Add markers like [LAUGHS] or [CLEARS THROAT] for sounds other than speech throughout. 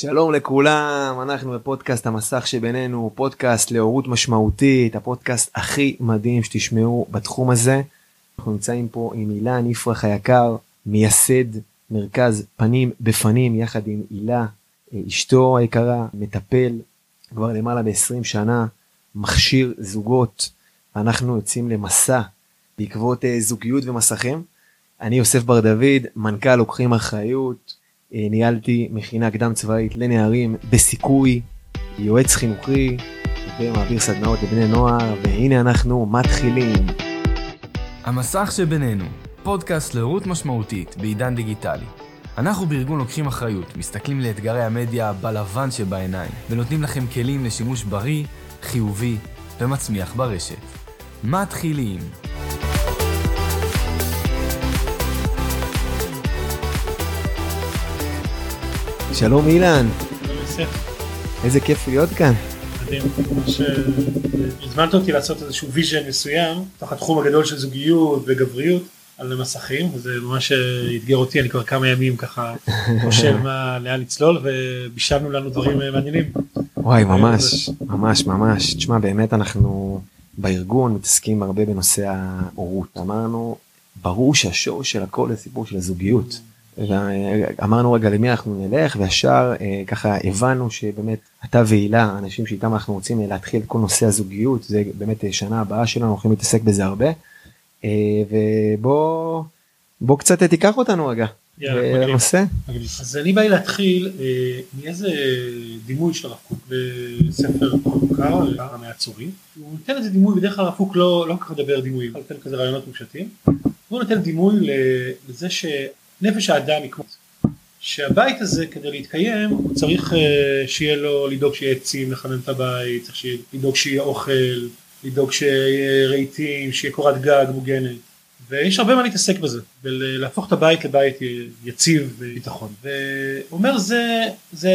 שלום לכולם, אנחנו בפודקאסט המסך שבינינו, פודקאסט להורות משמעותית, הפודקאסט הכי מדהים שתשמעו בתחום הזה. אנחנו נמצאים פה עם אילן יפרח היקר, מייסד מרכז פנים בפנים יחד עם הילה, אשתו היקרה, מטפל כבר למעלה מ-20 שנה, מכשיר זוגות. אנחנו יוצאים למסע בעקבות אה, זוגיות ומסכים. אני יוסף בר דוד, מנכ"ל לוקחים אחריות, אה, ניהלתי מכינה קדם צבאית לנערים בסיכוי, יועץ חינוכי ומעביר סדנאות לבני נוער, והנה אנחנו מתחילים. המסך שבינינו, פודקאסט להורות משמעותית בעידן דיגיטלי. אנחנו בארגון לוקחים אחריות, מסתכלים לאתגרי המדיה בלבן שבעיניים, ונותנים לכם כלים לשימוש בריא, חיובי ומצמיח ברשת. מתחילים. שלום אילן, איזה כיף להיות כאן. מדהים, ממש אה, הזמנת אותי לעשות איזשהו vision מסוים תוך התחום הגדול של זוגיות וגבריות על המסכים וזה ממש אה, אתגר אותי אני כבר כמה ימים ככה [LAUGHS] חושב מה לאן לצלול ובישלנו לנו דברים אה, מעניינים. וואי ממש ממש ממש תשמע באמת אנחנו בארגון מתעסקים הרבה בנושא ההורות אמרנו ברור שהשורש של הכל זה סיפור של הזוגיות. אמרנו רגע למי אנחנו נלך וישר אה, ככה הבנו שבאמת אתה והילה אנשים שאיתם אנחנו רוצים להתחיל את כל נושא הזוגיות זה באמת אה, שנה הבאה שלנו הולכים להתעסק בזה הרבה אה, ובוא בוא קצת תיקח אותנו רגע. לנושא. אז אני בא להתחיל מאיזה דימוי של הרב קוק בספר מוכר מהצורים. הוא נותן איזה דימוי בדרך כלל הרב קוק לא לא כל כך מדבר דימויים, הוא נותן כזה רעיונות מופשטים. הוא נותן דימוי לזה שנפש האדם היא כמו שהבית הזה כדי להתקיים הוא צריך אה, שיהיה לו לדאוג שיהיה עצים לחמם את הבית, צריך שיהיה- לדאוג שיהיה אוכל, לדאוג שיהיה רהיטים, שיהיה קורת גג מוגנת. ויש הרבה מה להתעסק בזה, ולהפוך את הבית לבית יציב וביטחון. והוא אומר זה, זה,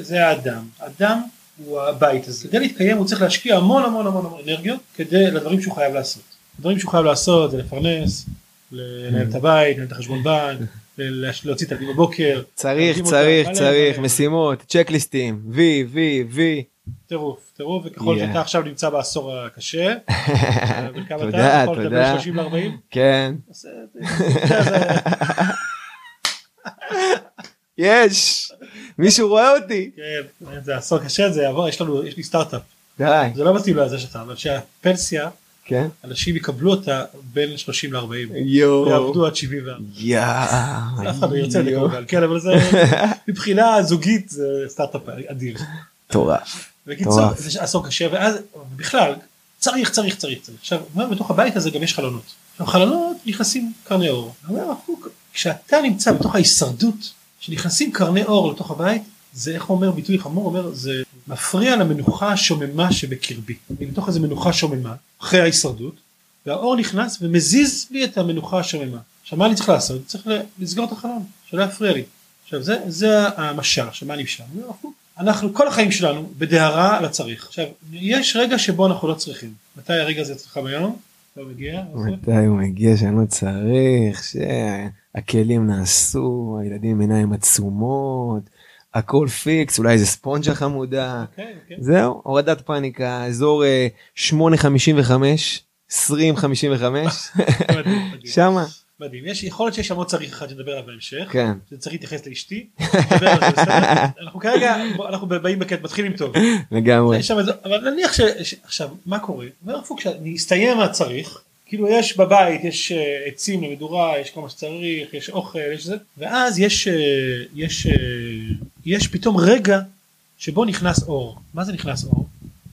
זה האדם, האדם הוא הבית הזה. כדי להתקיים הוא צריך להשקיע המון המון המון המון אנרגיות כדי לדברים שהוא חייב לעשות. הדברים שהוא חייב לעשות זה לפרנס, לנהל את הבית, לנהל את החשבון בנק, להוציא את הילדים בבוקר. צריך צריך צריך. משימות צ'קליסטים וי וי וי. טירוף, טירוף, וככל. שאתה עכשיו נמצא בעשור הקשה, [LAUGHS] בן כמה תודה, אתה? יכול תודה. לדבר 30 ל-40? כן אה, [LAUGHS] יש מישהו רואה אותי כן, זה עשור קשה זה יעבור יש לנו יש לי סטארט-אפ די זה לא מתאים לזה שלך אבל שהפנסיה כן אנשים יקבלו אותה בין 30 ל-40 יואו יעבדו עד 70 יאה אף אחד לא ירצה את זה יואו. כמובן כן אבל זה [LAUGHS] מבחינה זוגית זה סטארט-אפ אדיר. מטורף. בקיצור. זה עשור קשה ואז בכלל צריך צריך צריך צריך עכשיו בתוך הבית הזה גם יש חלונות. עכשיו חלונות נכנסים קרני אור. כשאתה נמצא בתוך ההישרדות שנכנסים קרני אור לתוך הבית זה איך אומר ביטוי חמור אומר זה מפריע למנוחה השוממה שבקרבי. אני בתוך איזה מנוחה שוממה אחרי ההישרדות והאור נכנס ומזיז לי את המנוחה השוממה. עכשיו מה אני צריך לעשות? צריך לסגור את החלון שלא יפריע לי. עכשיו זה, זה המשל, עכשיו מה נמשל? קוק, אנחנו כל החיים שלנו בדהרה על הצריך. עכשיו יש רגע שבו אנחנו לא צריכים. מתי הרגע הזה אצלך ביום? לא מגיע? מתי הוא מגיע שאני לא צריך שהכלים נעשו הילדים עם עיניים עצומות הכל פיקס אולי איזה ספונג'ה חמודה אוקיי, אוקיי. זהו הורדת פאניקה אזור אה, 8:55 20:55 מדהים, מדהים. [LAUGHS] שמה מדהים. יש, יכול להיות שיש שם עוד צריך אחד שנדבר עליו בהמשך. כן זה צריך להתייחס לאשתי. [LAUGHS] אנחנו כרגע, אנחנו באים בקטע, מתחילים טוב. לגמרי אבל נניח ש... ש- עכשיו מה קורה? אומר הפוך כשנסתיים הצריך כאילו יש בבית יש אה, עצים למדורה יש כל מה שצריך יש אוכל יש זה ואז יש אה, יש אה, יש פתאום רגע שבו נכנס אור מה זה נכנס אור?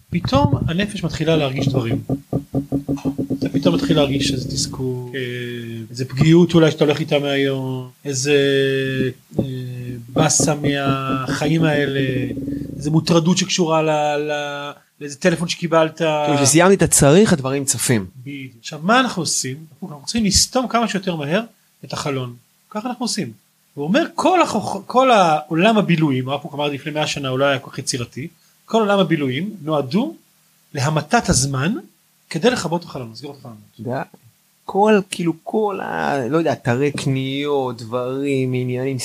פתאום הנפש מתחילה להרגיש דברים. אתה פתאום מתחיל להרגיש איזה תסכול, אה, איזה פגיעות אולי שאתה הולך איתה מהיום, איזה אה, באסה מהחיים האלה, איזה מוטרדות שקשורה ל, ל, לאיזה טלפון שקיבלת. כאילו כשסיימתי את הצריך הדברים צפים בדיוק. עכשיו מה אנחנו עושים? אנחנו צריכים לסתום כמה שיותר מהר את החלון. ככה אנחנו עושים. הוא אומר כל, החוכ... כל העולם הבילויים, הרב קוק אמר לפני 100 שנה אולי היה כל כך יצירתי, כל עולם הבילויים נועדו להמתת הזמן כדי לכבות החלון, לסגור את יודע, כל כאילו כל ה... לא יודע אתרי קניות דברים עניינים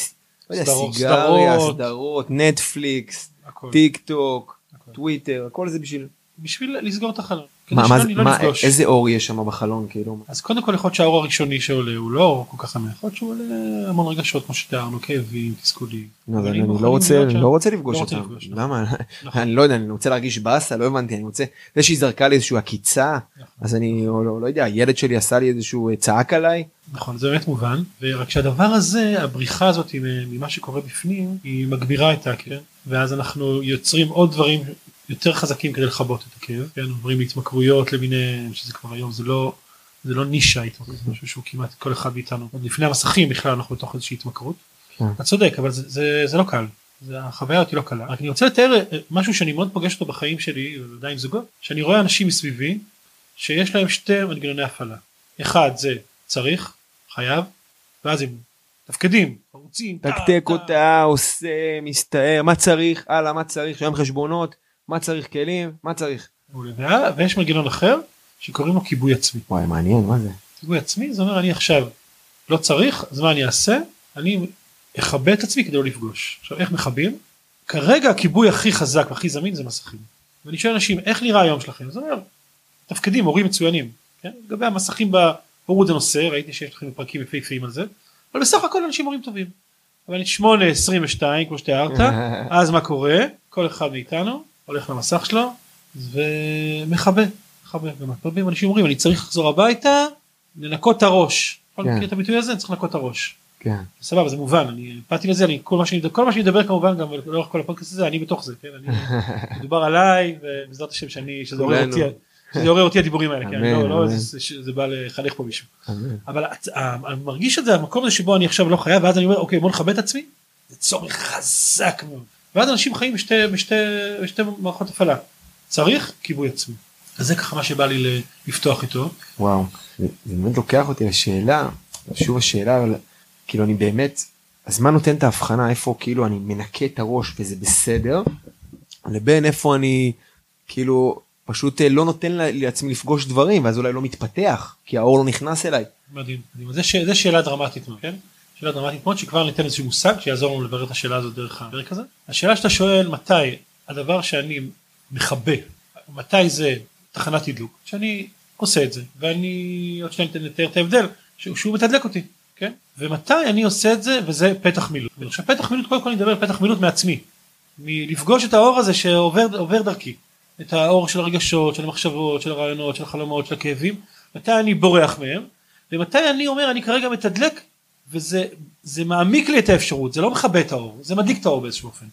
לא יודע, סיגריה, סדרות. נטפליקס, טיק טוק. טוויטר, הכל זה בשביל... בשביל לסגור את החלון. מה, מה, לא מה, נפגוש. איזה אור יש שם בחלון כאילו? אז קודם כל יכול להיות שהאור הראשוני שעולה הוא לא אור כל כך שמח, יכול להיות שהוא עולה המון רגשות כמו שתיארנו, כאבים, תסכולים. לא, אני אני לא רוצה, אני לא רוצה לפגוש לא אותם. למה? נכון. אני לא יודע, אני רוצה להרגיש באסה, לא הבנתי, אני רוצה, זה שהיא זרקה לי איזושהי עקיצה, נכון. אז אני לא לא יודע, הילד שלי עשה לי איזשהו אה, צעק עליי, נכון זה באמת מובן ורק שהדבר הזה הבריחה הזאת ממה שקורה בפנים היא מגבירה את הכאב ואז אנחנו יוצרים עוד דברים יותר חזקים כדי לכבות את הכאב כן עוברים להתמכרויות למיניהם שזה כבר היום זה לא זה לא נישה התמכרות זה משהו שהוא כמעט כל אחד מאיתנו עוד לפני המסכים בכלל אנחנו בתוך איזושהי התמכרות. כן. אתה צודק אבל זה, זה, זה לא קל. זה, החוויה אותי לא קלה רק אני רוצה לתאר אה, משהו שאני מאוד פוגש אותו בחיים שלי עדיין זוגות שאני רואה אנשים מסביבי שיש להם שתי מנגנוני הפעלה אחד זה צריך חייב ואז הם תפקדים ערוצים תקתק. אותה, עושה, מסתער, מה צריך, הלאה, מה צריך, שם חשבונות, מה צריך כלים, מה צריך. מעולה. וה- ויש מנגנון אחר שקוראים לו כיבוי עצמי. וואי, מעניין, מה זה? כיבוי עצמי זה אומר אני עכשיו לא צריך אז מה אני אעשה אני אכבה את עצמי כדי לא לפגוש. עכשיו איך מכבים? כרגע הכיבוי הכי חזק והכי זמין זה מסכים. ואני שואל אנשים איך נראה היום שלכם? אני אומר תפקידים הורים מצוינים. כן? לגבי המסכים בהורות זה נושא ראיתי שיש לכם פרקים יפהפיים על זה אבל בסך הכל אנשים הורים טובים. אבל 8 22 כמו שתיארת [LAUGHS] אז מה קורה כל אחד מאיתנו הולך למסך שלו ומכבה. מכבה. גם הרבה אנשים אומרים אני צריך לחזור הביתה לנקות את הראש. כן. מכיר את הביטוי הזה? אני צריך לנקות את הראש. כן. סבבה זה מובן אני באתי לזה אני כל מה שאני כל מה שאני מדבר כמובן גם לאורך כל הפודקאסט הזה אני בתוך זה כן אני [LAUGHS] מדובר עליי ובעזרת השם שאני שזה עורר. אותי שזה עורר אותי הדיבורים האלה כן לא לא. זה- בא לחנך פה מישהו. אבל אני מרגיש את זה המקום הזה שבו אני עכשיו לא חייב ואז אני אומר אוקיי בוא נכבד את עצמי זה צורך חזק מאוד ואז אנשים חיים בשתי בשתי בשתי מערכות הפעלה צריך כיבוי עצמי. אז זה ככה מה שבא לי לפתוח איתו וואו, זה באמת לוקח אותי לשאלה, שוב השאלה, אבל כאילו אני באמת, אז מה נותן את ההבחנה איפה כאילו אני מנקה את הראש וזה בסדר, לבין איפה אני כאילו פשוט אה, לא נותן לעצמי לפגוש דברים ואז אולי לא מתפתח כי האור לא נכנס אליי. מדהים. מדהים. זה, ש... זה שאלה דרמטית כן? שאלה דרמטית מאוד שכבר ניתן איזשהו מושג שיעזור לנו לברר את השאלה הזאת דרך הפרק הזה. השאלה שאתה שואל מתי הדבר שאני מכבה, מתי זה תחנת תדלוק, שאני עושה את זה ואני עוד שניה ניתן לתאר את ההבדל שהוא, שהוא מתדלק אותי, כן? ומתי אני עושה את זה וזה פתח מילוט. עכשיו פתח מילוט קודם כל אני מדבר על פתח מילוט מעצמי. מלפגוש את האור הזה שעובר עובר דרכי. את האור של הרגשות, של המחשבות, של הרעיונות, של החלומות, של הכאבים, מתי אני בורח מהם, ומתי אני אומר אני כרגע מתדלק, וזה זה מעמיק לי את האפשרות, זה לא מכבה את האור, זה מדליק את האור באיזשהו אופן.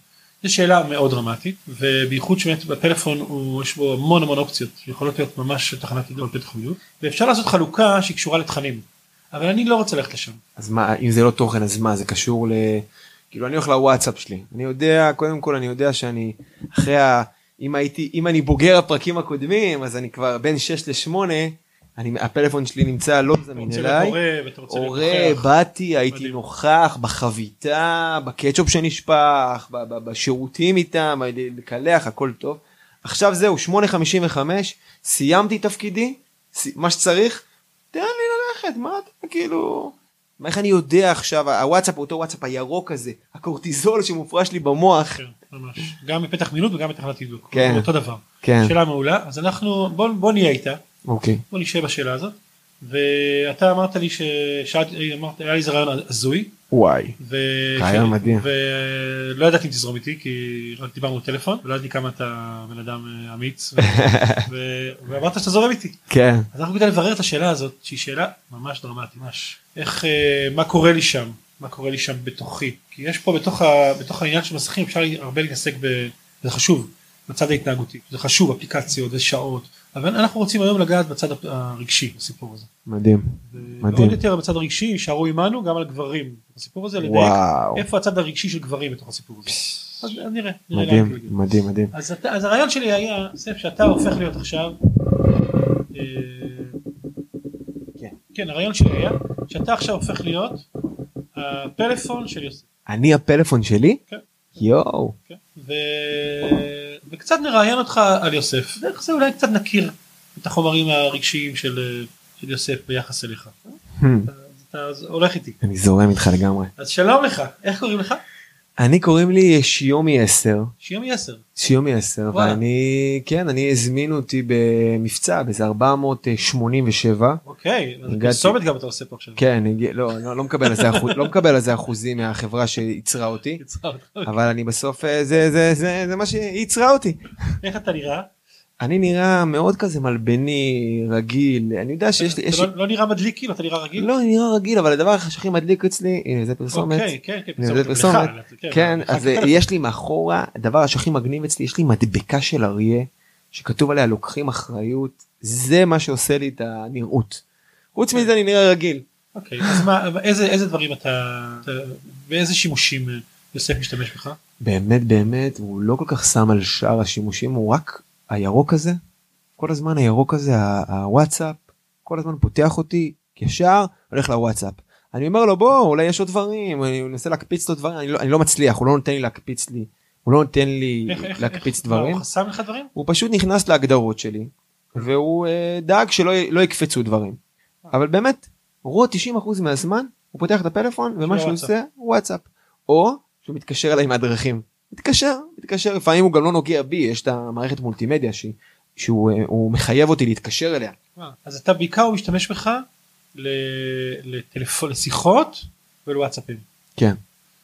זו שאלה מאוד דרמטית, ובייחוד שבאמת בפלאפון הוא, יש בו המון המון אופציות, שיכולות להיות ממש תחנת עידון פתח מילוט, ואפשר לעשות חלוקה שהיא קשורה לתכנים, אבל אני לא רוצה ללכת לשם. אז מה אם זה לא תוכן אז מה זה קשור ל... כאילו אני הולך לוואטסאפ שלי אני יודע קודם כל אני יודע שאני אחרי ה... אם הייתי אם אני בוגר הפרקים הקודמים אז אני כבר בין 6 ל-8 אני הפלאפון שלי נמצא לא זמין אליי. הורה. באתי, הייתי מדהים. נוכח בחביתה, בקטשופ שנשפך, בשירותים איתם, לקלח, הכל טוב. עכשיו זהו, 8.55, סיימתי תפקידי, ס- מה שצריך, תן לי ללכת, מה אתה כאילו... מה, איך אני יודע עכשיו, הוואטסאפ אותו וואטסאפ הירוק הזה, הקורטיזול שמופרש לי במוח. כן, ממש. גם בפתח מילוט וגם בתחנת תדלוק, כן. אותו דבר. כן, שאלה מעולה, אז אנחנו, בוא, בוא נהיה איתה. אוקיי. בוא נשב בשאלה הזאת. ואתה אמרת לי ששאלתי אמרת היה לי איזה רעיון הזוי. וואי. ו... רעיון ש- מדהים. ולא ידעתי אם תזרום איתי כי רק דיברנו בטלפון ולא ידעתי כמה אתה בן אדם אה, אמיץ ו... [LAUGHS] ו... ואמרת שאתה זורם איתי. כן, אז אנחנו כדי לברר את השאלה הזאת שהיא שאלה ממש דרמטית. ממש. איך אה, מה קורה לי שם? מה קורה לי שם בתוכי? כי יש פה בתוך, ה... בתוך העניין של מסכים אפשר הרבה להתעסק ב... זה חשוב בצד ההתנהגותי. זה חשוב אפליקציות ושעות אבל אנחנו רוצים היום לגעת בצד הרגשי בסיפור הזה. מדהים. מדהים. ועוד יותר בצד הרגשי יישארו עמנו גם על גברים בסיפור הזה לדייק. איפה הצד הרגשי של גברים בתוך הסיפור הזה. אז נראה. נראה מדהים. מדהים, מדהים. אז, אתה, אז הרעיון שלי היה סף שאתה הופך להיות עכשיו. אה, כן. כן הרעיון שלי היה שאתה עכשיו הופך להיות הפלאפון של יוסף. אני הפלאפון שלי? כן. יואו. כן? ו... וקצת נראיין אותך על יוסף דרך זה אולי קצת נכיר את החומרים הרגשיים של, של יוסף ביחס אליך. Hmm. אז אתה הולך איתי. אני זורם איתך לגמרי. אז שלום לך, איך קוראים לך? אני קוראים לי שיומי 10, שיומי 10. שיומי 10, וואלה. ואני, כן, אני הזמינו אותי במבצע באיזה 487. אוקיי, אז. פרסומת גם אתה עושה פה עכשיו. כן, הגיע- לא, לא, לא מקבל על זה אחוז, לא מקבל על זה אחוזים מהחברה שייצרה אותי. אבל אני בסוף, אה, זה, זה, זה, זה מה שייצרה אותי. איך אתה נראה? אני נראה מאוד כזה מלבני, רגיל, אני יודע שיש לי, לא- לא נראה מדליק כאילו, אתה נראה רגיל? לא, נראה רגיל, אבל הדבר שהכי מדליק אצלי, הנה זה פרסומת, אוקיי, כן, כן, פרסומת. כן, לך אז כפלאפון. יש לי מאחורה, הדבר שהכי מגניב אצלי, יש לי מדבקה של אריה, שכתוב עליה לוקחים אחריות, זה מה שעושה לי את הנראות. חוץ מזה אני נראה רגיל. אוקיי, אז מה, איזה איזה דברים אתה, אתה- באיזה שימושים אה, יוסף משתמש בך? באמת באמת הוא לא כל כך שם על שאר השימושים הוא רק הירוק הזה כל הזמן הירוק הזה הוואטסאפ כל הזמן פותח אותי ישר הולך לוואטסאפ. אני אומר לו בוא אולי יש עוד דברים אני מנסה להקפיץ לו דברים אני לא, אני לא מצליח הוא לא נותן לי להקפיץ לי הוא לא נותן לי איך- איך- להקפיץ איך- דברים הוא חסם לך דברים? הוא פשוט נכנס להגדרות שלי והוא אה, דאג שלא לא יקפצו דברים אבל באמת רוב 90% מהזמן הוא פותח את הפלאפון ומה שהוא. עושה וואטסאפ או שהוא מתקשר אליי מהדרכים מתקשר מתקשר. לפעמים הוא גם לא נוגע בי יש את המערכת מולטימדיה שהיא- שהוא אה, הוא מחייב אותי להתקשר אליה. אה, אז אתה בעיקר משתמש בך ל- לטלפון לשיחות ולוואטסאפים. כן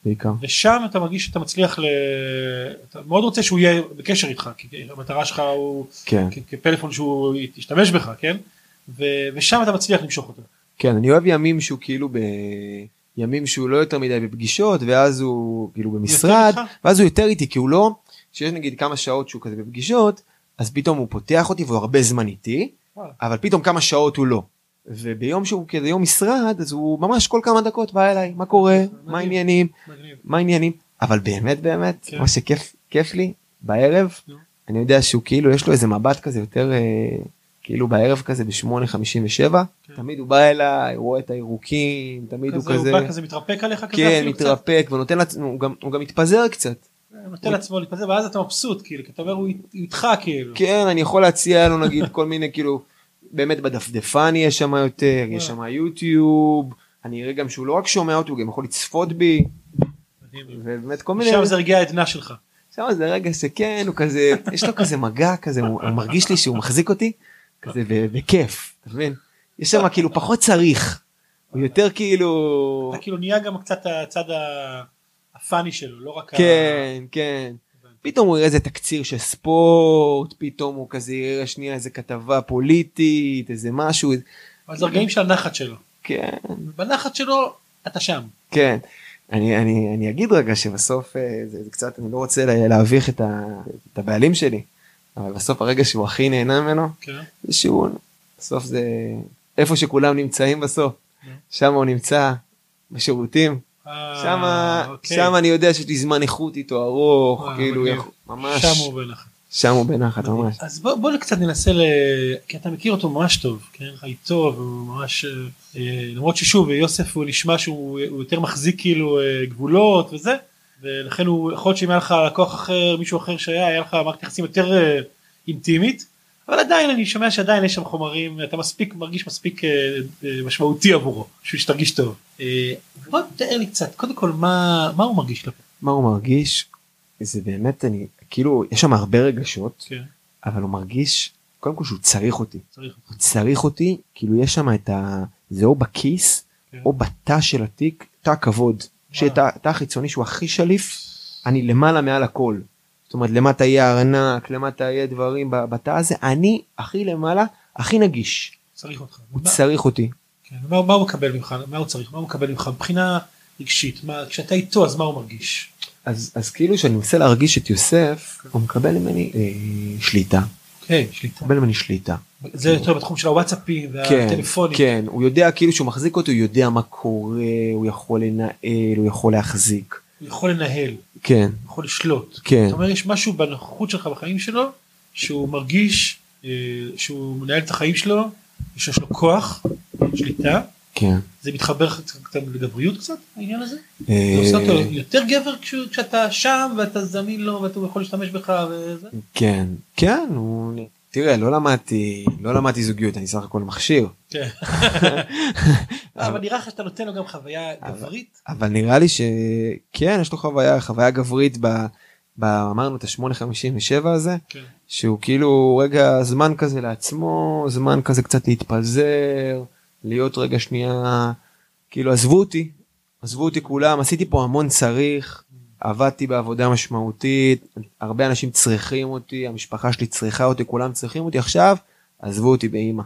בעיקר. ושם אתה מרגיש שאתה מצליח ל... אתה מאוד רוצה שהוא יהיה בקשר איתך כי המטרה שלך הוא כן. כפלאפון שהוא ישתמש בך כן? ו... ושם אתה מצליח למשוך אותו. כן אני אוהב ימים שהוא כאילו בימים שהוא לא יותר מדי בפגישות ואז הוא כאילו במשרד? ואז הוא יותר איתי כי הוא לא שיש נגיד כמה שעות שהוא כזה בפגישות אז פתאום הוא פותח אותי והוא הרבה זמן איתי. אבל פתאום כמה שעות הוא לא. וביום שהוא כזה יום משרד אז הוא ממש כל כמה דקות בא אליי מה קורה מה. העניינים. מה העניינים אבל באמת באמת כן. מה שכיף כיף לי בערב. אני יודע שהוא כאילו יש לו איזה מבט כזה יותר אה, כאילו בערב כזה ב-8:57 כן. תמיד הוא בא אליי הוא רואה את הירוקים תמיד הוא כזה, הוא כזה בא כזה מתרפק עליך כזה כן אפילו קצת? מתרפק ונותן לעצמו הוא גם הוא גם מתפזר קצת נותן לעצמו להתפזר ואז אתה מבסוט כאילו כי אתה אומר הוא אית- הוא איתך כאילו. כן אני יכול להציע לו נגיד כל מיני כאילו באמת בדפדפן יש שם יותר יש שם יוטיוב אני אראה גם שהוא לא רק שומע אותי הוא גם יכול לצפות בי. ובאמת כל מיני שם זה רגעי העדנה שלך. שם זה רגע שכן הוא כזה יש לו כזה מגע כזה הוא, הוא מרגיש לי שהוא מחזיק אותי כזה בכיף אתה מבין יש שם כאילו פחות צריך הוא יותר כאילו אתה כאילו נהיה גם קצת הצד הפאני שלו לא רק ה- כן כן פתאום הוא יראה איזה תקציר של ספורט פתאום הוא כזה יראה שנייה איזה כתבה פוליטית איזה משהו אבל זה רגעים של הנחת שלו. כן בנחת שלו אתה שם. כן. אני, אני, אני אגיד רגע שבסוף אה, זה, זה קצת אני לא רוצה לה- להביך את, ה, את הבעלים שלי אבל בסוף הרגע שהוא הכי נהנה ממנו כן. זה שהוא בסוף זה איפה שכולם נמצאים בסוף נו. שם הוא נמצא בשירותים אה, שם אוקיי. אני יודע שיש לי זמן איכות איתו ארוך וואו, כאילו ממש שם הוא בנחת. שם הוא בנחת ממש אז בוא, בוא קצת ננסה ל... כי אתה מכיר אותו ממש טוב, כן? חי טוב, הוא ממש... אה, אה, למרות ששוב יוסף הוא נשמע שהוא הוא יותר מחזיק כאילו אה, גבולות וזה, ולכן הוא יכול להיות שאם היה לך לקוח אחר, מישהו אחר שהיה, היה לך מערכת יחסים יותר אה, אינטימית, אבל עדיין אני שומע שעדיין יש שם חומרים, אתה מספיק, מרגיש מספיק אה, אה, משמעותי עבורו, בשביל שתרגיש טוב. בוא תאר לי קצת, קודם כל מה, מה הוא מרגיש כלפי? מה הוא מרגיש זה באמת אני כאילו יש שם הרבה רגשות כן, אבל הוא מרגיש קודם כל שהוא צריך אותי צריך. הוא צריך אותי כאילו יש שם את ה... זה או בכיס כן. או בתא של התיק תא כבוד שתא תא חיצוני שהוא הכי שליף אני למעלה מעל הכל. זאת אומרת למטה יהיה ארנק למטה יהיה דברים בתא הזה אני הכי למעלה הכי נגיש צריך אותך. הוא מה- צריך אותי. כן, מה, מה הוא מקבל ממך, מה הוא צריך, מה הוא מקבל ממך מבחינה רגשית, מה, כשאתה איתו אז מה הוא מרגיש? אז אז כאילו שאני מנסה להרגיש את יוסף הוא מקבל ממני אה, שליטה כן, שליטה. מקבל ממני שליטה. זה יותר בתחום של הוואטסאפים כן, והטלפונים. כן, הוא יודע כאילו שהוא מחזיק אותו, הוא יודע מה קורה, הוא יכול לנהל, הוא יכול להחזיק. הוא יכול לנהל, כן, הוא יכול לשלוט. כן. זאת אומרת יש משהו בנוכחות שלך בחיים שלו שהוא מרגיש אה, שהוא מנהל את החיים שלו, שיש לו כוח, שליטה, כן. זה מתחבר קצת לגבריות קצת העניין הזה? זה אה, עושה אותו יותר גבר כשאתה שם ואתה זמין לו ואתה יכול להשתמש בך וזה? כן, כן, הוא... תראה, לא למדתי, לא למדתי זוגיות, אני סך הכל מכשיר. כן. [LAUGHS] אבל נראה לך שאתה נותן לו גם חוויה גברית. אבל נראה לי שכן יש לו חוויה חוויה גברית. ב... אמרנו את ה-857 הזה כן. שהוא כאילו רגע זמן כזה לעצמו זמן כזה קצת להתפזר להיות רגע שנייה כאילו עזבו אותי עזבו אותי כולם עשיתי פה המון צריך עבדתי בעבודה משמעותית הרבה אנשים צריכים אותי המשפחה שלי צריכה אותי כולם צריכים אותי עכשיו עזבו אותי באימא.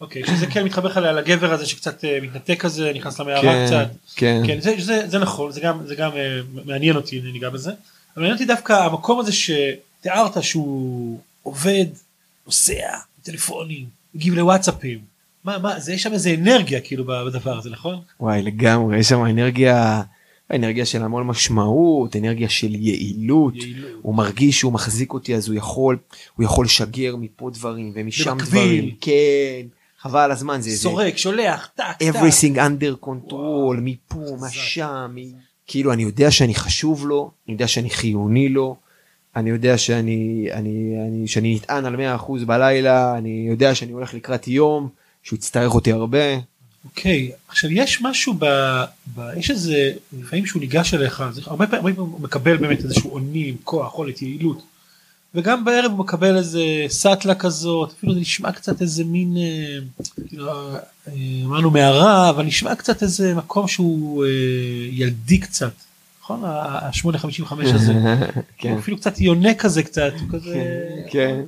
אוקיי, שזה כן מתחבר לך לגבר הזה שקצת אה, מתנתק כזה, נכנס למערה כן, קצת. כן. כן, זה, זה, זה נכון, זה גם, זה גם אה, מעניין אותי, אני ניגע בזה. אבל מעניין אותי דווקא המקום הזה שתיארת שהוא עובד, נוסע, טלפונים, מגיב לוואטסאפים. מה, מה, זה יש שם איזה אנרגיה כאילו בדבר הזה, נכון? וואי לגמרי יש שם אנרגיה אנרגיה של המון משמעות אנרגיה של יעילות. יעילות. הוא מרגיש שהוא מחזיק אותי אז הוא יכול הוא יכול לשגר מפה דברים ומשם במקביל. דברים כן חבל הזמן זה זה סורק, שולח, טק, טק. everything under control וואו, מפה. משם מ- כאילו אני יודע שאני חשוב לו אני יודע שאני חיוני לו. אני יודע שאני אני אני שאני נטען על 100% בלילה אני יודע שאני הולך לקראת יום שהוא יצטרך אותי הרבה. אוקיי, עכשיו יש משהו ב... ב... יש איזה, לפעמים שהוא ניגש אליך, זה, הרבה פעמים הוא מקבל באמת איזשהו אונים, כוח, יכולת, יעילות. וגם בערב הוא מקבל איזה סאטלה כזאת, אפילו זה נשמע קצת איזה מין, אה, כאילו, אה, אמרנו מערה, אבל נשמע קצת איזה מקום שהוא אה, ילדי קצת, נכון? ה-855 הזה. [LAUGHS] כן. אפילו קצת יונק כזה קצת, כזה... כן.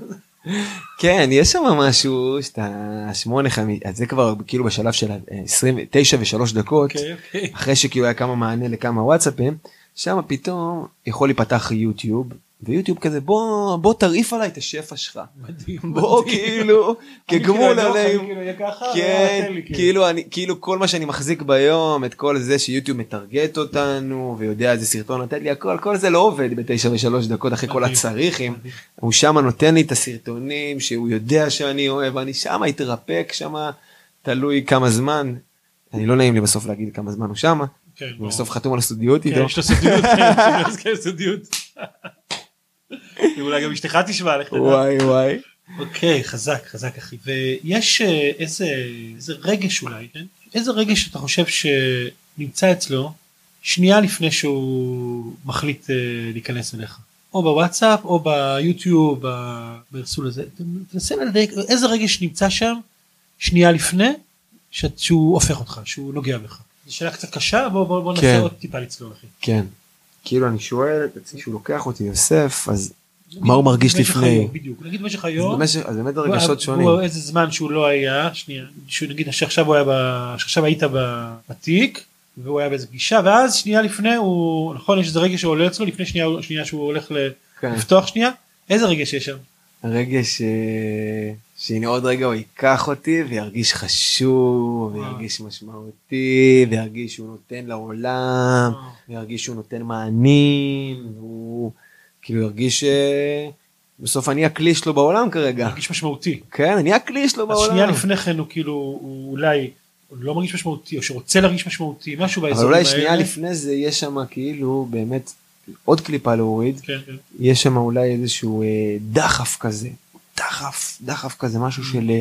כן יש שם משהו שאתה שמונה חמש זה כבר כאילו בשלב של ה- 29 ושלוש דקות אוקיי, אוקיי. אחרי שכאילו היה כמה מענה לכמה וואטסאפים שם פתאום יכול להיפתח יוטיוב ויוטיוב כזה בוא בוא תרעיף עליי את השפע שלך [LAUGHS] מדהים. בוא מדהים. כאילו [LAUGHS] כגמול כאילו, אני עליהם כאילו יהיה ככה, כן לי, כאילו. כאילו אני כאילו כל מה שאני מחזיק ביום את כל זה שיוטיוב מטרגט אותנו ויודע איזה סרטון לתת לי הכל כל זה לא עובד בתשע ושלוש דקות אחרי כל מדהים, הצריכים מדהים. הוא שמה נותן לי את הסרטונים שהוא יודע שאני אוהב אני שמה התרפק שמה תלוי כמה זמן. אני לא נעים לי בסוף להגיד כמה זמן הוא שמה. כן. בסוף חתום על הסודיות כן, איתו. יש לו סודיות, [LAUGHS] כן, יש לו סודיות. [LAUGHS] אולי גם אשתך תשמע, לך. וואי וואי. אוקיי, חזק, חזק אחי. ויש אה, איזה איזה רגש אולי, כן? איזה רגש אתה חושב שנמצא אצלו שנייה לפני שהוא מחליט אה, להיכנס אליך? או בוואטסאפ או ביוטיוב, ברסול הזה. תנסה לדייק איזה רגש נמצא שם שנייה לפני ש- שהוא הופך אותך, שהוא נוגע בך. זו שאלה קצת קשה, בוא בוא בוא כן. עוד טיפה לצלול אחי. כן. כאילו אני שואל את עצמי שהוא לוקח אותי יוסף אז מה הוא מרגיש לפני? היום, בדיוק, נגיד במשך היום. אז באמת הרגשות שונים. הוא איזה זמן שהוא לא היה, שנייה, שהוא נגיד שעכשיו הוא היה, ב- שעכשיו היית בתיק, והוא היה באיזה פגישה, ואז שנייה לפני הוא, נכון, יש איזה רגע שעולה אצלו, לפני שנייה, שנייה שהוא הולך כן. לפתוח שנייה, איזה רגע שיש שם? רגש אה, שהנה עוד רגע הוא ייקח אותי וירגיש חשוב וירגיש משמעותי וירגיש שהוא נותן לעולם וירגיש שהוא נותן מענים והוא כאילו ירגיש אה, בסוף אני הכלי שלו בעולם כרגע מרגיש משמעותי. כן אני הכלי שלו אז שנייה בעולם לפני כן הוא כאילו, הוא אולי לא מרגיש משמעותי, או שרוצה להרגיש משמעותי, משהו אבל באזורים אולי שנייה. לפני זה יש שם כאילו באמת עוד קליפה להוריד כן, כן. יש שם אולי איזשהו אה, דחף כזה דחף דחף כזה משהו של אה,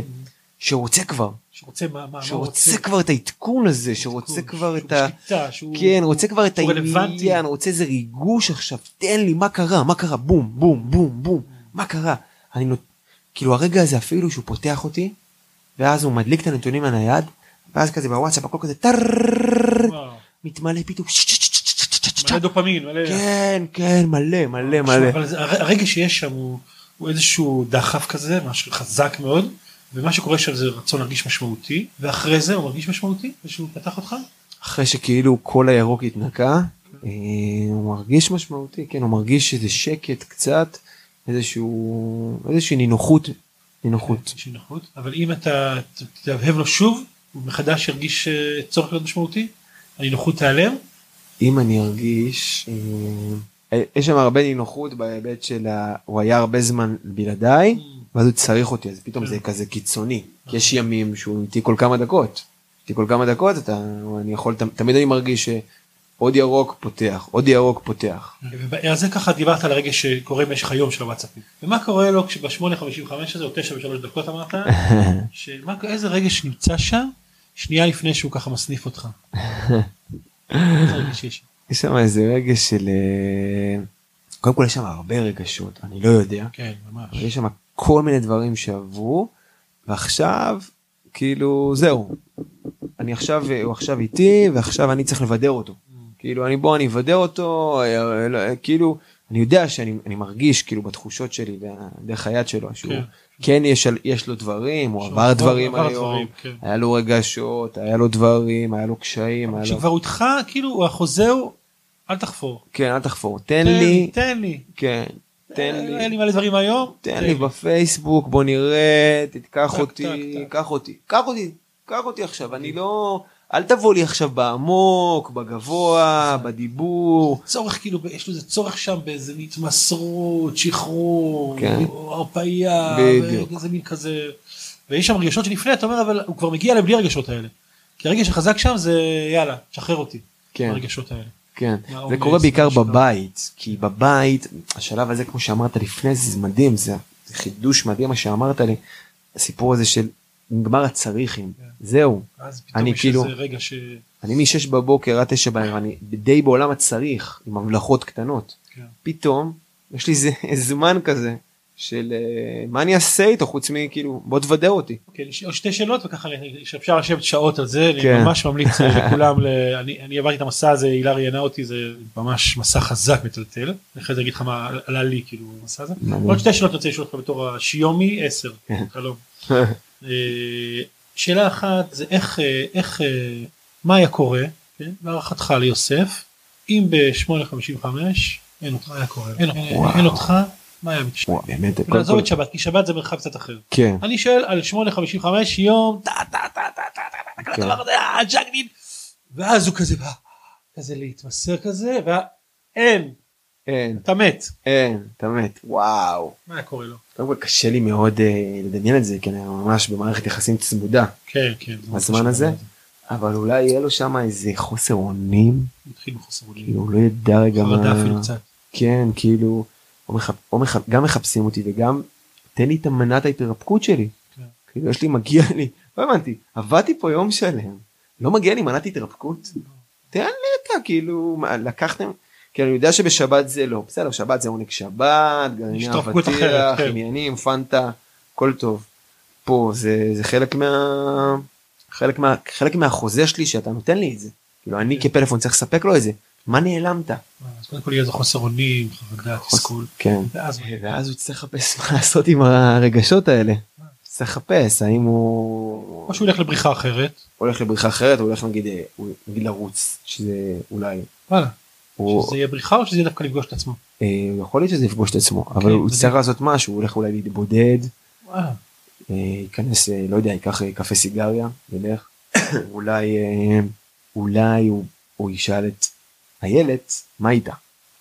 שרוצה כבר. שרוצה מה, מה, מה שרוצה כבר את העדכון הזה שרוצה עדכון, כבר שהוא את ה... בשליטה, שהוא- כן רוצה כבר את. העניין רוצה איזה ריגוש עכשיו תן לי מה קרה מה קרה? בום בום בום בום. מה קרה? אני נות... כאילו הרגע הזה אפילו שהוא פותח אותי ואז הוא מדליק את הנתונים לנייד ואז כזה בוואטסאפ הכל כזה טררררררר, וואו, מתמלא פתאום מלא דופמין, מלא... כן כן מלא מלא תשמע, מלא. אבל זה- הר- הרגע שיש שם הוא, הוא איזשהו דחף כזה, משהו חזק מאוד, ומה שקורה שם זה רצון להרגיש משמעותי, ואחרי זה הוא מרגיש משמעותי, ושהוא פתח אותך, אחרי שכאילו כל הירוק התנקה אה, הוא מרגיש משמעותי כן הוא מרגיש איזה שקט קצת איזשהו איזושהי נינוחות נינוחות. יש לי נוחות, אבל אם אתה תהבהב לו שוב, הוא מחדש ירגיש אה, צורך להיות משמעותי, הנינוחות תיעלם, אם אני ארגיש אה, יש שם הרבה נינוחות בהיבט של ה... הוא היה הרבה זמן בלעדיי ואז הוא צריך אותי אז פתאום כן. זה כזה קיצוני כי יש ימים שהוא איתי כל כמה דקות איתי כל כמה דקות אתה אני יכול תמיד אני מרגיש עוד ירוק פותח עוד ירוק פותח. על זה ככה דיברת על הרגע שקורה במשך היום של הוואטסאפים. ומה קורה לו כשב-8.55 הזה או 9 ו-3 דקות אמרת, [LAUGHS] שמה, איזה רגש נמצא שם שנייה לפני שהוא ככה מסניף אותך. [LAUGHS] יש? שם איזה רגש של אה, קודם כל יש שם הרבה רגשות אני לא יודע כן, ממש. יש שם כל מיני דברים שעברו ועכשיו כאילו זהו אני עכשיו הוא עכשיו איתי ועכשיו אני צריך לבדר אותו כאילו אני בוא אני אבדר אותו אה, לא, אה, כאילו אני יודע שאני אני מרגיש כאילו בתחושות שלי דרך היד שלו שהוא כן. כן יש יש לו דברים הוא עבר דברים עבר היום דברים, כן. היה לו רגשות היה לו דברים היה לו קשיים כשכבר הוא איתך כאילו החוזה הוא אל תחפור. כן אל תחפור תן לי תן לי. כן תן אין לי לי מלא דברים היום. תן לי בפייסבוק בוא נראה תיקח טק, אותי. קח אותי קח אותי קח אותי עכשיו אני לא אל תבוא לי עכשיו בעמוק בגבוה בדיבור צורך כאילו יש לו איזה צורך שם באיזה התמסרות שחרור כן. הרפאיה. ואיזה מין כזה ויש שם רגשות שלפני אתה אומר אבל הוא כבר מגיע אליהם בלי הרגשות האלה. כי הרגש החזק שם זה יאללה שחרר אותי. כן הרגשות האלה. כן זה קורה בעיקר. בבית כי בבית השלב הזה כמו שאמרת לפני זה זה מדהים זה זה חידוש מדהים מה שאמרת לי הסיפור הזה של נגמר הצריכים כן. זהו אז פתאום אני יש כאילו- איזה רגע ש... אני משש בבוקר עד תשע בערב אני די בעולם הצריך עם המלאכות קטנות כן. פתאום יש לי זמן כזה של אה, מה אני אעשה איתו חוץ מכאילו בוא תוודא אותי. אוקיי, יש עוד שתי שאלות וככה שאפשר לשבת שעות על זה כן. אני ממש ממליץ אה, לכולם ל... אני, אני עברתי את המסע הזה הילה ראיינה אותי זה ממש מסע חזק מטלטל אחרי זה אגיד לך מה עלה לי כאילו המסע הזה. עוד שתי שאלות אני רוצה לשאול אותך בתור השיומי 10 כן. [LAUGHS] אה, שאלה אחת זה איך אה, איך אה, מה היה קורה כן, להערכתך ליוסף אם ב-8.55 אין אותך היה קורה אין, אין. אין אותך מה היה מתשמע. וואו, באמת כל- את שבת כי שבת זה מרחב קצת אחר. כן אני שואל על 8.55 יום טה טה טה טה טה טה טה כן. אה, ג'קדין ואז הוא כזה בא כזה להתמסר כזה ואין אין אתה מת. אין אתה מת. וואו. מה היה קורה לו? קודם כל קשה לי מאוד אה, לדמיין את זה כי אני ממש במערכת יחסים צמודה. כן כן. בזמן הזה? אבל אולי יהיה לו שם איזה חוסר אונים. התחיל בחוסר אונים. כאילו הוא לא ידע רגע חרדה מה אפילו קצת. כן כאילו או מחפ... או מחפ... גם מחפשים אותי וגם תן לי את המנת ההתרפקות שלי. כן. כאילו יש לי מגיע לי. לא הבנתי עבדתי פה יום שלם. לא מגיע לי מנת התרפקות? תן לי אתה כאילו לקחתם כי אני יודע שבשבת זה לא. בסדר שבת זה עונג שבת גרעיני אבטיח כן. עניינים פנטה הכל טוב. פה זה זה חלק מה חלק מה חלק מהחוזה שלי שאתה נותן לי את זה. כאילו אני כן. כפלאפון צריך לספק לו את זה. מה נעלמת? אז קודם כל יהיה איזה חוסר אונים חרדה תסכול. כן. ואז הוא יצטרך לחפש מה לעשות עם הרגשות האלה. צריך לחפש האם הוא או שהוא ילך לבריחה אחרת. הולך לבריחה אחרת הוא הולך נגיד אה, נגיד לרוץ שזה אולי וואלה הוא שזה יהיה בריחה או שזה יהיה דווקא לפגוש את עצמו? אה, יכול להיות שזה יפגוש את עצמו אבל כן, הוא. יצטרך לעשות משהו הוא הולך אולי להתבודד אה, ייכנס אה, לא יודע ייקח קפה סיגריה ילך [COUGHS] אולי אולי הוא ישאל את איילת מה איתה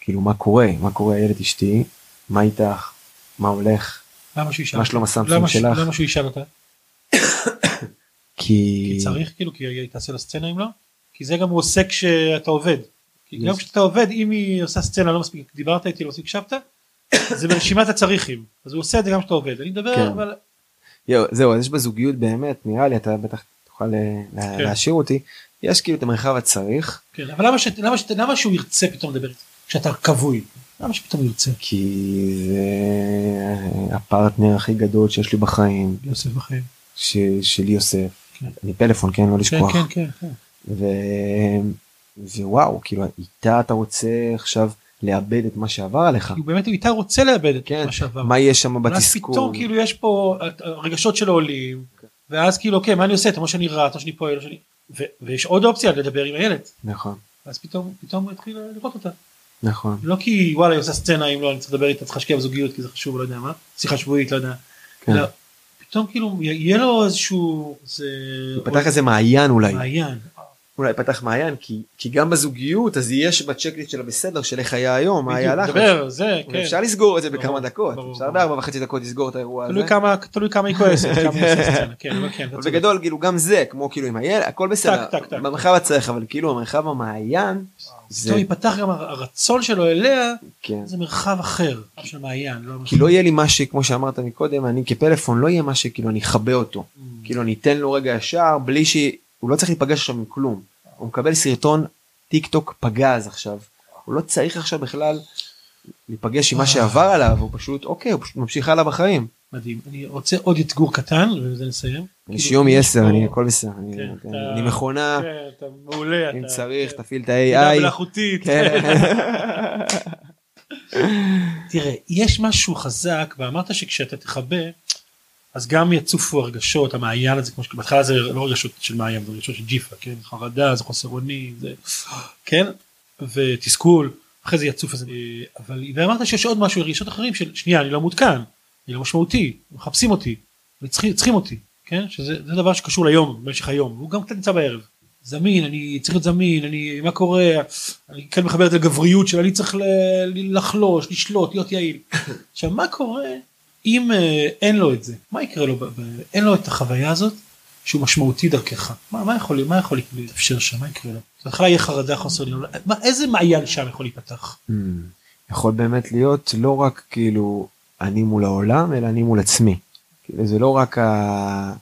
כאילו מה קורה? מה קורה איילת אשתי? מה איתך? מה הולך? למה שהוא ישאל? מה שלום? הסמסונג שלך? למה שהוא ישאל אותה? [COUGHS] כי כי צריך כאילו כי היא תעשה לה סצנה אם לא כי זה גם הוא עושה כשאתה עובד. כי גם כשאתה עובד אם היא עושה סצנה לא מספיק דיברת איתי לא מספיק הקשבת זה ברשימת הצריכים אז הוא עושה את זה גם כשאתה עובד אני מדבר כן. אבל יו, זהו, אז יש בזוגיות באמת, נראה לי, אתה בטח תוכל אה, לה- כן. להשאיר אותי, יש כאילו את המרחב הצריך, כן אבל למה ש- למה ש- למה שהוא ירצה פתאום לדבר כשאתה כבוי למה שפתאום ירצה כי זה הפרטנר הכי גדול שיש לי בחיים, יוסף בחיים. ש, שלי יוסף, כן. אני פלאפון, כן, לא כן לשכוח, כן כן כן. ו... ווואו, כאילו, איתה אתה רוצה עכשיו לאבד את מה שעבר עליך, הוא באמת איתה רוצה לאבד את כן, מה שעבר. מה יש שם בתסכול, פתאום כאילו יש פה הרגשות שלו עולים ואז כאילו אוקיי מה אני עושה? מה שאני את מה שאני פועל שאני ו- ויש עוד אופציה לדבר עם הילד. נכון, אז פתאום פתאום הוא התחיל לראות אותה. נכון, לא כי וואלה היא עושה סצנה אם לא אני צריך לדבר איתה צריך להשקיע בזוגיות כי זה חשוב לא יודע מה שיחה שבועית לא יודע. כן. אלא פתאום כאילו יהיה לו איזשהו זה פתח איזה מעיין אולי, מעיין אולי פתח מעיין, כי, כי גם בזוגיות, אז יש בצ'קליסט שלה בסדר, של איך היה היום, מה היה לך, זה כן אפשר לסגור את זה בכמה דקות, אפשר. בארבע וחצי דקות לסגור את האירוע הזה. תלוי כמה תלוי כמה היא כועסת [LAUGHS] כן כן. בגדול כאילו גם זה כמו כאילו עם הילד הכל בסדר. במרחב הצריך אבל כאילו המרחב המעיין זה, פתאום ייפתח גם הר- הרצון שלו אליה כן. זה מרחב אחר של מעיין. לא כי לא יהיה לי מה שכמו שאמרת מקודם אני כפלאפון לא יהיה מה שכאילו אני אכבה אותו Mm. כאילו אני אתן לו רגע ישר בלי שהוא לא צריך להיפגש עכשיו עם כלום הוא מקבל סרטון טיק טוק פגז עכשיו הוא לא צריך עכשיו בכלל להיפגש עם מה אה. שעבר עליו הוא פשוט אוקיי הוא פשוט ממשיך הלאה בחיים. מדהים. אני רוצה עוד אתגור קטן ובזה נסיים. אני כאילו, שיומי יש 10 פה- אני הכל בסדר אני- כן, כן, מכונה כן. אם צריך. תפעיל את ה-AI. מלאכותית. [LAUGHS] תראה, יש משהו חזק, ואמרת שכשאתה תכבה, אז גם יצופו הרגשות, המעיין הזה, כמו שבהתחלה זה לא רגשות של מעיין, זה רגשות של ג'יפה, כן? חרדה, זה חוסר אונים, זה... כן? ותסכול, אחרי זה יצוף איזה... אבל... ואמרת שיש עוד משהו, רגשות אחרים של, שנייה, אני לא מעודכן, אני לא משמעותי, מחפשים אותי, צריכים אותי, כן? שזה זה דבר שקשור ליום, במשך היום, הוא גם קצת נמצא בערב. זמין, אני צריך להיות זמין, אני, מה קורה, אני כן מחבר את זה לגבריות של אני צריך לחלוש, לשלוט, להיות יעיל. עכשיו מה קורה אם אה, אין לו את זה? מה יקרה לו? אין לו את החוויה הזאת שהוא משמעותי דרכך. מה, מה יכול מה יכול להתאפשר שם? מה יקרה לו? בהתחלה יהיה חרדה חוסר לי, איזה מעיין שם יכול להיפתח? Hmm. יכול באמת להיות לא רק כאילו אני מול העולם אלא אני מול עצמי. כאילו זה לא רק ה...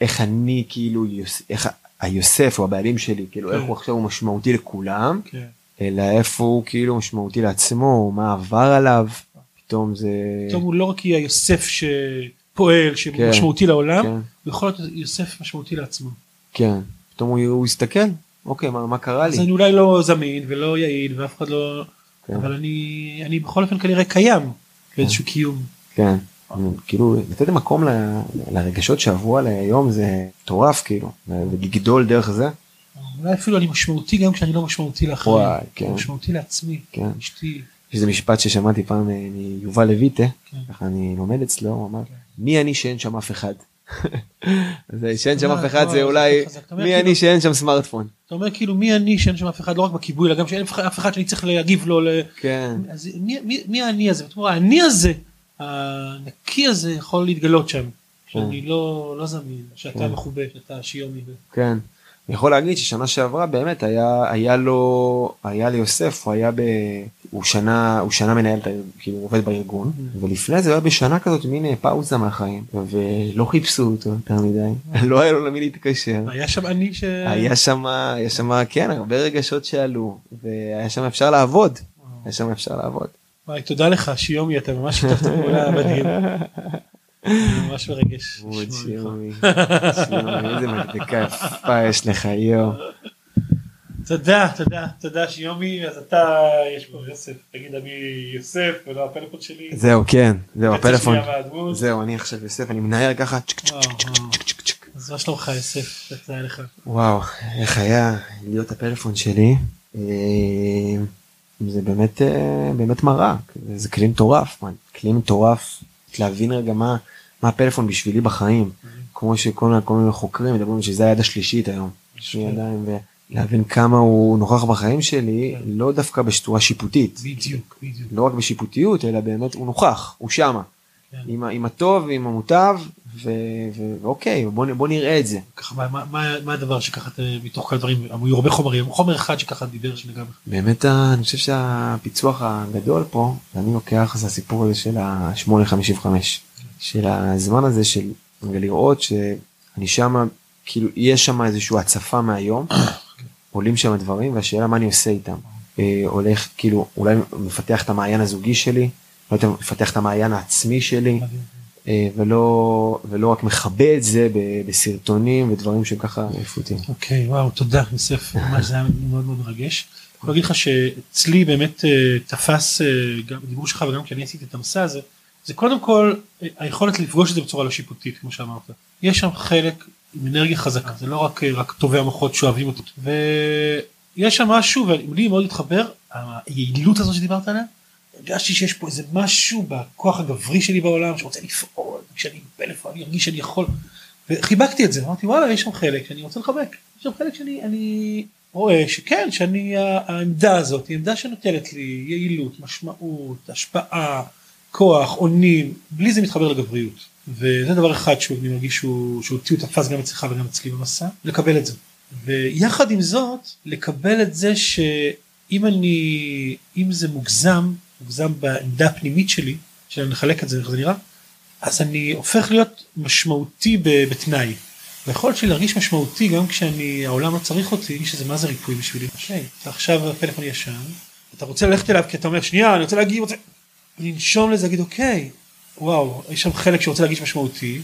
איך אני כאילו יוס... איך היוסף או הבעלים שלי כאילו כן. איך הוא עכשיו הוא משמעותי לכולם כן. אלא איפה הוא כאילו משמעותי לעצמו מה עבר עליו פתאום זה פתאום הוא לא רק יהיה יוסף שפועל, שמשמעותי לעולם, כן, הוא יכול להיות יוסף משמעותי לעצמו. כן פתאום הוא, הוא יסתכל אוקיי מה, מה קרה אז לי אני אולי לא זמין ולא יעיל ואף אחד לא... כן. אבל אני אני בכל אופן כנראה קיים באיזשהו קיום. כן כאילו לתת מקום ל- לרגשות שעברו עליי היום זה מטורף כאילו ולגדול דרך זה אולי אפילו אני משמעותי גם כשאני לא משמעותי לאחרים. וואי, כן. משמעותי לעצמי, כן. אשתי. יש איזה משפט ששמעתי פעם אה, מיובל לויטה, כן. ככה אני לומד אצלו, הוא אמר, כן. מי אני שאין שם אף אחד? [LAUGHS] זה שאין שם אה, אף אחד זה אולי מי כאילו- אני שאין שם סמארטפון. אתה אומר כאילו מי אני שאין שם אף אחד לא רק בכיבוי אלא גם שאין אף אחד- שאני צריך להגיב לו. כן, אז מי- האני הזה? האני הזה, הנקי הזה יכול להתגלות שם. שאני לא לא זמין, שאתה כן. מחובה, שאתה שיומי. כן. אני יכול להגיד ששנה שעברה באמת היה היה לו היה ליוסף הוא היה ב... הוא שנה הוא שנה מנהל את כאילו הוא עובד בארגון. ולפני זה הוא היה בשנה כזאת מין אה, פאוזה מהחיים ולא חיפשו אותו יותר מדי [LAUGHS] לא היה לו למי להתקשר. היה שם אני ש... היה שם היה שם כן הרבה רגשות שעלו והיה שם אפשר לעבוד היה שם אפשר לעבוד. וואי, תודה לך שיומי אתה ממש שיתפת פעולה מדהים. [LAUGHS] ממש מרגש. איזה מדבקה יפה יש לך יואו. תודה תודה תודה שיומי אז אתה יש פה יוסף תגיד אני יוסף ולא הפלאפון שלי. זהו כן זהו הפלאפון. זהו אני עכשיו יוסף אני מנהל ככה צ'ק צ'ק צ'ק צ'ק. צ'ק צ'ק. אז מה שלומך יוסף? תודה לך. וואו איך היה להיות הפלאפון שלי אה, זה באמת אה, באמת מראה זה כלי מטורף. כלי מטורף להבין רגע מה מה הפלאפון בשבילי בחיים כמו שכל כל מיני חוקרים מדברים שזה היד השלישית היום. לי ידיים ולהבין כמה הוא נוכח בחיים שלי כן. לא דווקא בצורה שיפוטית בדיוק בדיוק. לא רק בשיפוטיות אלא באמת הוא נוכח הוא שמה כן. עם, עם הטוב ועם המוטב ואוקיי בוא, נ- בוא נראה את זה ככה מה- מה- מה הדבר שככה אתה מתוך כל הדברים היו הרבה חומרים חומר אחד שככה דיבר שנגע בך. באמת ה- אני חושב שהפיצוח הגדול פה אני לוקח זה הסיפור הזה של ה-855 של הזמן הזה של לראות שאני שמה כאילו יש שם איזושהי הצפה מהיום [COUGHS] עולים שם דברים והשאלה מה אני עושה איתם אה, הולך כאילו אולי מפתח את המעיין הזוגי שלי לא יודע מפתח את המעיין העצמי שלי. אה, ולא ולא רק מכבה את זה בסרטונים ודברים שככה איפותיים. אוקיי וואו תודה יוסף ממש זה היה מאוד מאוד מרגש. אני יכול להגיד לך שאצלי באמת אה, תפס אה, גם דיבור שלך וגם כשאני עשיתי את המסע הזה זה קודם כל אה, היכולת לפגוש את זה בצורה לא שיפוטית כמו שאמרת. יש שם חלק עם אנרגיה חזקה זה לא רק אה, רק טובי המוחות שאוהבים אותי ויש שם משהו ולי מאוד התחבר היעילות הזאת שדיברת עליה. הרגשתי שיש פה איזה משהו בכוח הגברי שלי בעולם שרוצה לפעול כשאני עם פלאפון אני ארגיש שאני יכול. וחיבקתי את זה אמרתי וואלה יש שם חלק שאני רוצה לחבק. יש שם חלק שאני אני רואה שכן שאני העמדה הזאת היא עמדה שנותנת לי יעילות משמעות השפעה כוח אונים בלי זה מתחבר לגבריות. וזה דבר אחד שאני מרגיש שהוא שאותי הוא תפס גם אצלך וגם אצלי במסע לקבל את זה. ויחד עם זאת לקבל את זה אם אני אם זה מוגזם מוגזם בעמדה הפנימית שלי שאני מחלק את זה איך זה נראה אז אני הופך להיות משמעותי בתנאי. היכולת שלי להרגיש משמעותי גם כשאני העולם לא צריך אותי שזה מה זה ריפוי בשבילי. אוקיי, אתה עכשיו הפלאפון ישן אתה רוצה ללכת אליו כי אתה אומר שנייה אני רוצה להגיד רוצה לנשום לזה להגיד אוקיי וואו יש שם חלק שרוצה להרגיש משמעותי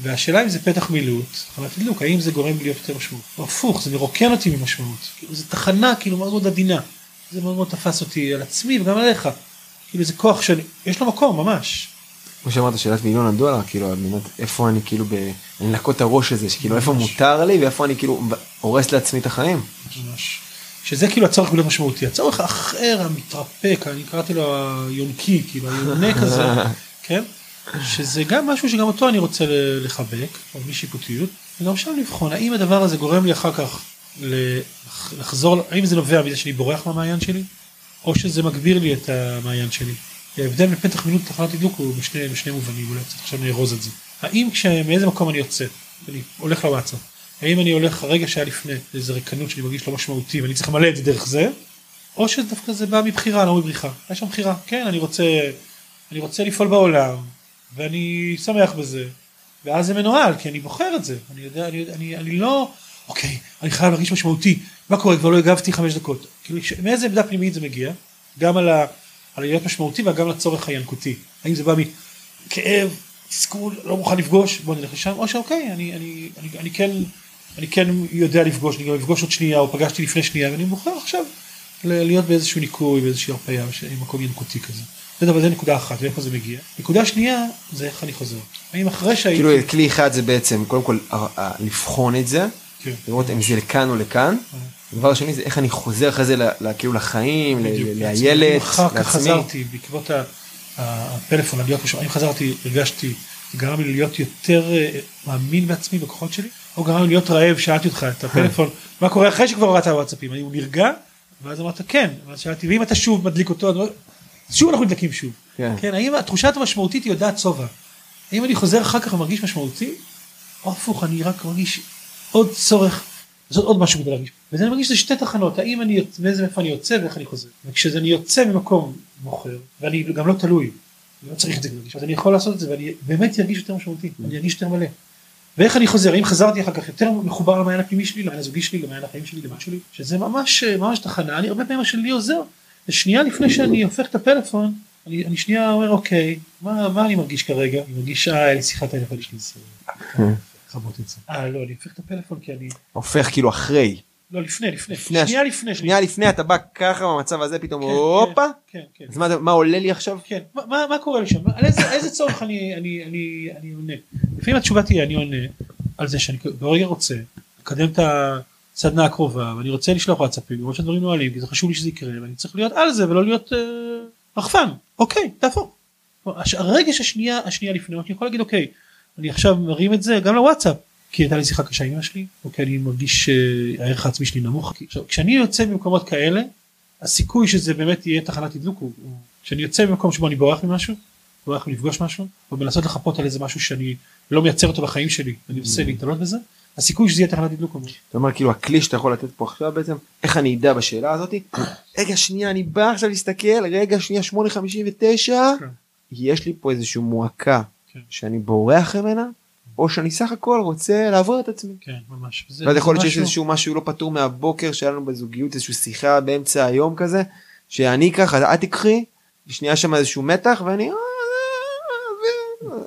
והשאלה אם זה פתח מילוט, אבל תדלוק, האם זה גורם להיות יותר משמעות? או הפוך, זה מרוקן אותי ממשמעות. כאילו, זו תחנה כאילו מאוד מאוד עדינה. זה מאוד מאוד תפס אותי על עצמי וגם עליך. כאילו זה כוח שאני, יש לו מקום ממש. כמו שאמרת שאלת מיליון הדולר כאילו איפה אני כאילו ב... לנקות את הראש הזה שכאילו איפה ממש. מותר לי ואיפה אני כאילו הורס לעצמי את החיים. ממש. שזה כאילו הצורך בלהיות משמעותי. הצורך האחר המתרפק, אני קראתי לו היונקי, כאילו היונק הזה, [LAUGHS] כן? שזה גם משהו שגם אותו אני רוצה לחבק, או בלי שיפוטיות, וגם שם לבחון האם הדבר הזה גורם לי אחר כך לחזור, האם זה נובע מזה שאני בורח מהמעיין שלי, או שזה מגביר לי את המעיין שלי. ההבדל בין פתח מילוט לתחנת תדלוק הוא בשני, בשני מובנים, אולי קצת עכשיו נארוז את זה. האם כש... מאיזה מקום אני יוצא, אני הולך לוואטסאפ, האם אני הולך הרגע שהיה לפני, איזה ריקנות שאני מרגיש לא משמעותי ואני צריך למלא את זה דרך זה, או שדווקא זה בא מבחירה לא מבריחה, יש שם בחירה, כן אני רוצה, אני רוצה לפעול בעולם ואני שמח בזה, ואז זה מנוהל כי אני בוחר את זה, אני יודע, אני, אני, אני לא, אוקיי, אני חייב להרגיש משמעותי, מה קורה? כבר לא הגבתי חמש דקות, כאילו מאיזה עמדה פנימית זה מגיע, גם על, ה, על להיות משמעותי וגם לצורך הינקותי, האם זה בא מכאב, תסכול, לא מוכן לפגוש, בוא נלך לשם, או שאוקיי, אני, אני, אני, אני כן, אני כן יודע לפגוש, אני גם אפגוש עוד שנייה או פגשתי לפני שנייה ואני בוחר עכשיו להיות באיזשהו ניקוי באיזושהי הרפאיה מקום ינקותי כזה. זה דבר זה נקודה אחת ואיפה זה מגיע. נקודה שנייה זה איך אני חוזר. האם אחרי שהייתי... כאילו כלי אחד זה בעצם קודם כל לבחון את זה כן. לראות אם זה לכאן או לכאן. דבר שני זה איך אני חוזר אחרי זה כאילו לחיים לילד אחר כך לעצמי. חזרתי בעקבות הפלאפון, להיות משהו, האם חזרתי, הרגשתי, זה גרם לי להיות יותר אה, מאמין בעצמי בכוחות שלי, או גרם לי להיות רעב, שאלתי אותך את הפלאפון, [LAUGHS] מה קורה אחרי שכבר הורדת הוואטסאפים, האם הוא נרגע? ואז אמרת כן, ואז שאלתי, ואם אתה שוב מדליק אותו, שוב אנחנו נדלקים שוב. כן. כן, האם התחושת המשמעותית היא יודעת שובע? האם אני חוזר אחר כך ומרגיש משמעותי? או הפוך, אני רק מרגיש עוד צורך, לעשות עוד משהו כדי להרגיש. וזה אני מרגיש שזה שתי תחנות, האם אני, מאיזה מאיפה אני יוצא ואיך אני חוזר. וכשאני יוצא ממקום מוכר, ואני גם לא תלוי, אני לא צריך את זה להרגיש, אז אני יכול לעשות את זה ואני באמת ארגיש יותר משמעותי, אני ארגיש יותר מלא. ואיך אני חוזר, האם חזרתי אחר כך יותר מחובר למעיין הפנימי שלי, למעיין הזוגי שלי, למעיין החיים שלי, למה שלי, שזה ממש ממש תחנה, אני הרבה פעמים שלי עוזר, זה שנייה לפני שאני הופך את הפלאפון, אני, אני שנייה אומר אוקיי, מה, מה אני מרגיש כרגע? אני מרגיש, אה, היה לי שיחת טלפון, יש לי. לכבות את זה. אה, לא, אני הופך את הפלאפון כי אני... הופך כאילו אחרי. לא, לפני, לפני. לפני הש- שנייה לפני. שנייה לפני אתה בא ככה במצב הזה פתאום כן, הופה. כן, כן. אז מה- מה עולה לי עכשיו? כן, מה, מה, קורה לי שם? על איזה, איזה צורך אני, אני, אני, אני עונה? לפעמים התשובה תהיה אני עונה על זה שאני ברגע רוצה לקדם את הסדנה הקרובה ואני רוצה לשלוח וואטסאפים לראות שהדברים נועלים כי זה חשוב לי שזה יקרה ואני צריך להיות על זה ולא להיות אה, רחפן אוקיי תהפוך. הרגש השנייה השנייה לפני אני יכול להגיד אוקיי אני עכשיו מרים את זה גם לוואטסאפ כי הייתה לי שיחה קשה עם אמא שלי או כי אני מרגיש שהערך העצמי שלי נמוך. עכשיו, כשאני יוצא ממקומות כאלה הסיכוי שזה באמת יהיה תחנת תדלוק הוא כשאני יוצא ממקום שבו אני בורח ממשהו בורח מלפגוש משהו או מנסות לחפות על איזה משהו שאני לא מייצר אותו בחיים שלי אני מנסה להתעלות בזה הסיכוי שזה יהיה תחנת תדלוק הוא אתה אומר כאילו הכלי שאתה יכול לתת פה עכשיו בעצם איך אני אדע בשאלה הזאתי [CLEARS THROAT] רגע שנייה אני בא עכשיו להסתכל רגע שנייה 8:59 כן. יש לי פה איזושהי מועקה. שאני בורח ממנה או שאני סך הכל רוצה לעבור את עצמי. כן ממש. זה- ואז יכול להיות זה שיש איזשהו משהו לא פתור מהבוקר שהיה לנו בזוגיות איזושהי שיחה באמצע היום כזה שאני ככה את תיקחי שנייה שם איזשהו מתח ואני "אה,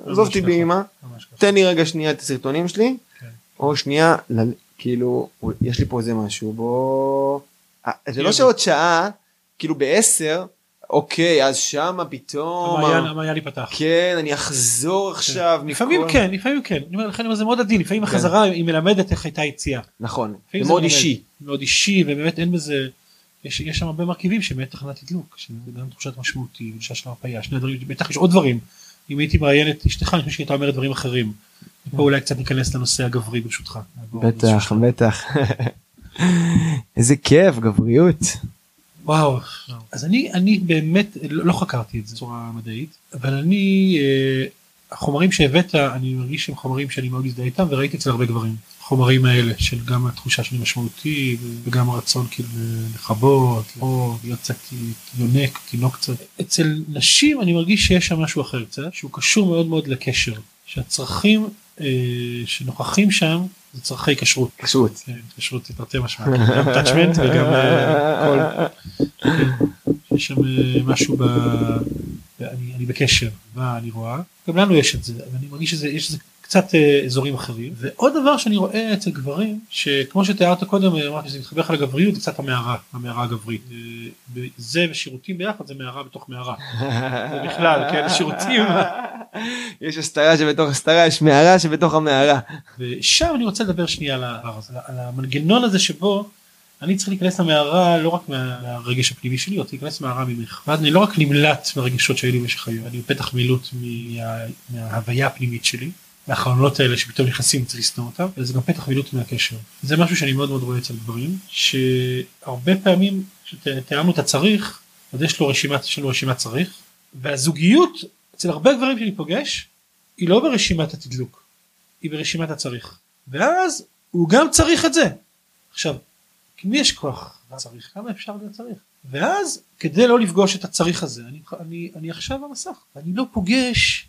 עזוב אותי ככה. באמא ממש ככה. תן לי רגע שנייה את הסרטונים שלי כן. או שנייה ל- כאילו יש לי פה איזה משהו בוא אה, זה לא כן. שעוד שעה כאילו בעשר אוקיי אז שמה פתאום המעיין המעיין ייפתח. כן אני אחזור עכשיו לפעמים מכל- כן לפעמים כן אני אומר לכן זה מאוד עדין לפעמים כן. החזרה היא מלמדת איך הייתה יציאה. נכון לפעמים זה מאוד מלמד. אישי מאוד אישי ובאמת אין בזה יש, יש שם הרבה מרכיבים שבאמת תחנת תדלוק שזה גם תחושת משמעותי גישה של הרפאיה שני דברים בטח יש עוד דברים אם הייתי מראיין את אשתך אני חושב שהיא הייתה אומרת דברים אחרים. פה אולי קצת ניכנס לנושא הגברי ברשותך. בטח. בטח [LAUGHS] איזה כיף גבריות וואו אז אני אני באמת לא, חקרתי את זה בצורה מדעית אבל אני אה, החומרים שהבאת אני מרגיש שהם חומרים שאני מאוד מזדהה איתם וראיתי אצל הרבה גברים. החומרים האלה של גם התחושה שאני משמעותי וגם הרצון כאילו לכבות או להיות קצת יונק תינוק קצת. אצל נשים אני מרגיש שיש שם משהו אחר קצת שהוא קשור מאוד מאוד לקשר שהצרכים אה, שנוכחים שם זה צרכי כשרות. כשרות. כן, כשרות זה תרתי משמע, גם טאצ'מנט וגם אה. כן, יש שם אה, משהו ב... אני, אני בקשר, מה אני רואה, גם לנו יש את זה, ואני מרגיש שזה, יש איזה קצת אה, אזורים אחרים. ועוד דבר שאני רואה אצל גברים, שכמו שתיארת קודם, אמרתי שזה מתחבר לך לגבריות, זה קצת המערה, המערה הגברית. אה, זה ושירותים ביחד זה מערה בתוך מערה. [LAUGHS] בכלל, כן, שירותים. [LAUGHS] יש הסתרה שבתוך הסתרה, יש מערה שבתוך המערה. ושם אני רוצה לדבר שנייה על, על המנגנון הזה שבו אני צריך להיכנס למערה לא רק מהרגש הפנימי שלי, אני להיכנס למערה ממך. ואז אני לא רק נמלט מהרגשות שהיו לי במשך היום, אני בפתח מילוט מה, מההוויה הפנימית שלי, מהחלונות האלה שפתאום נכנסים צריך לשנוא אותם, וזה גם פתח מילוט מהקשר. זה משהו שאני מאוד מאוד רואה אצל גברים, שהרבה פעמים כשתיאמנו את הצריך, אז יש לו רשימת, יש לנו רשימת צריך, והזוגיות אצל הרבה גברים שאני פוגש, היא לא ברשימת התדלוק, היא ברשימת הצריך. ואז הוא גם צריך את זה. עכשיו, כי מי יש כוח? צריך, כמה אפשר להיות צריך? ואז כדי לא לפגוש את הצריך הזה, אני, אני, אני עכשיו במסך, אני לא פוגש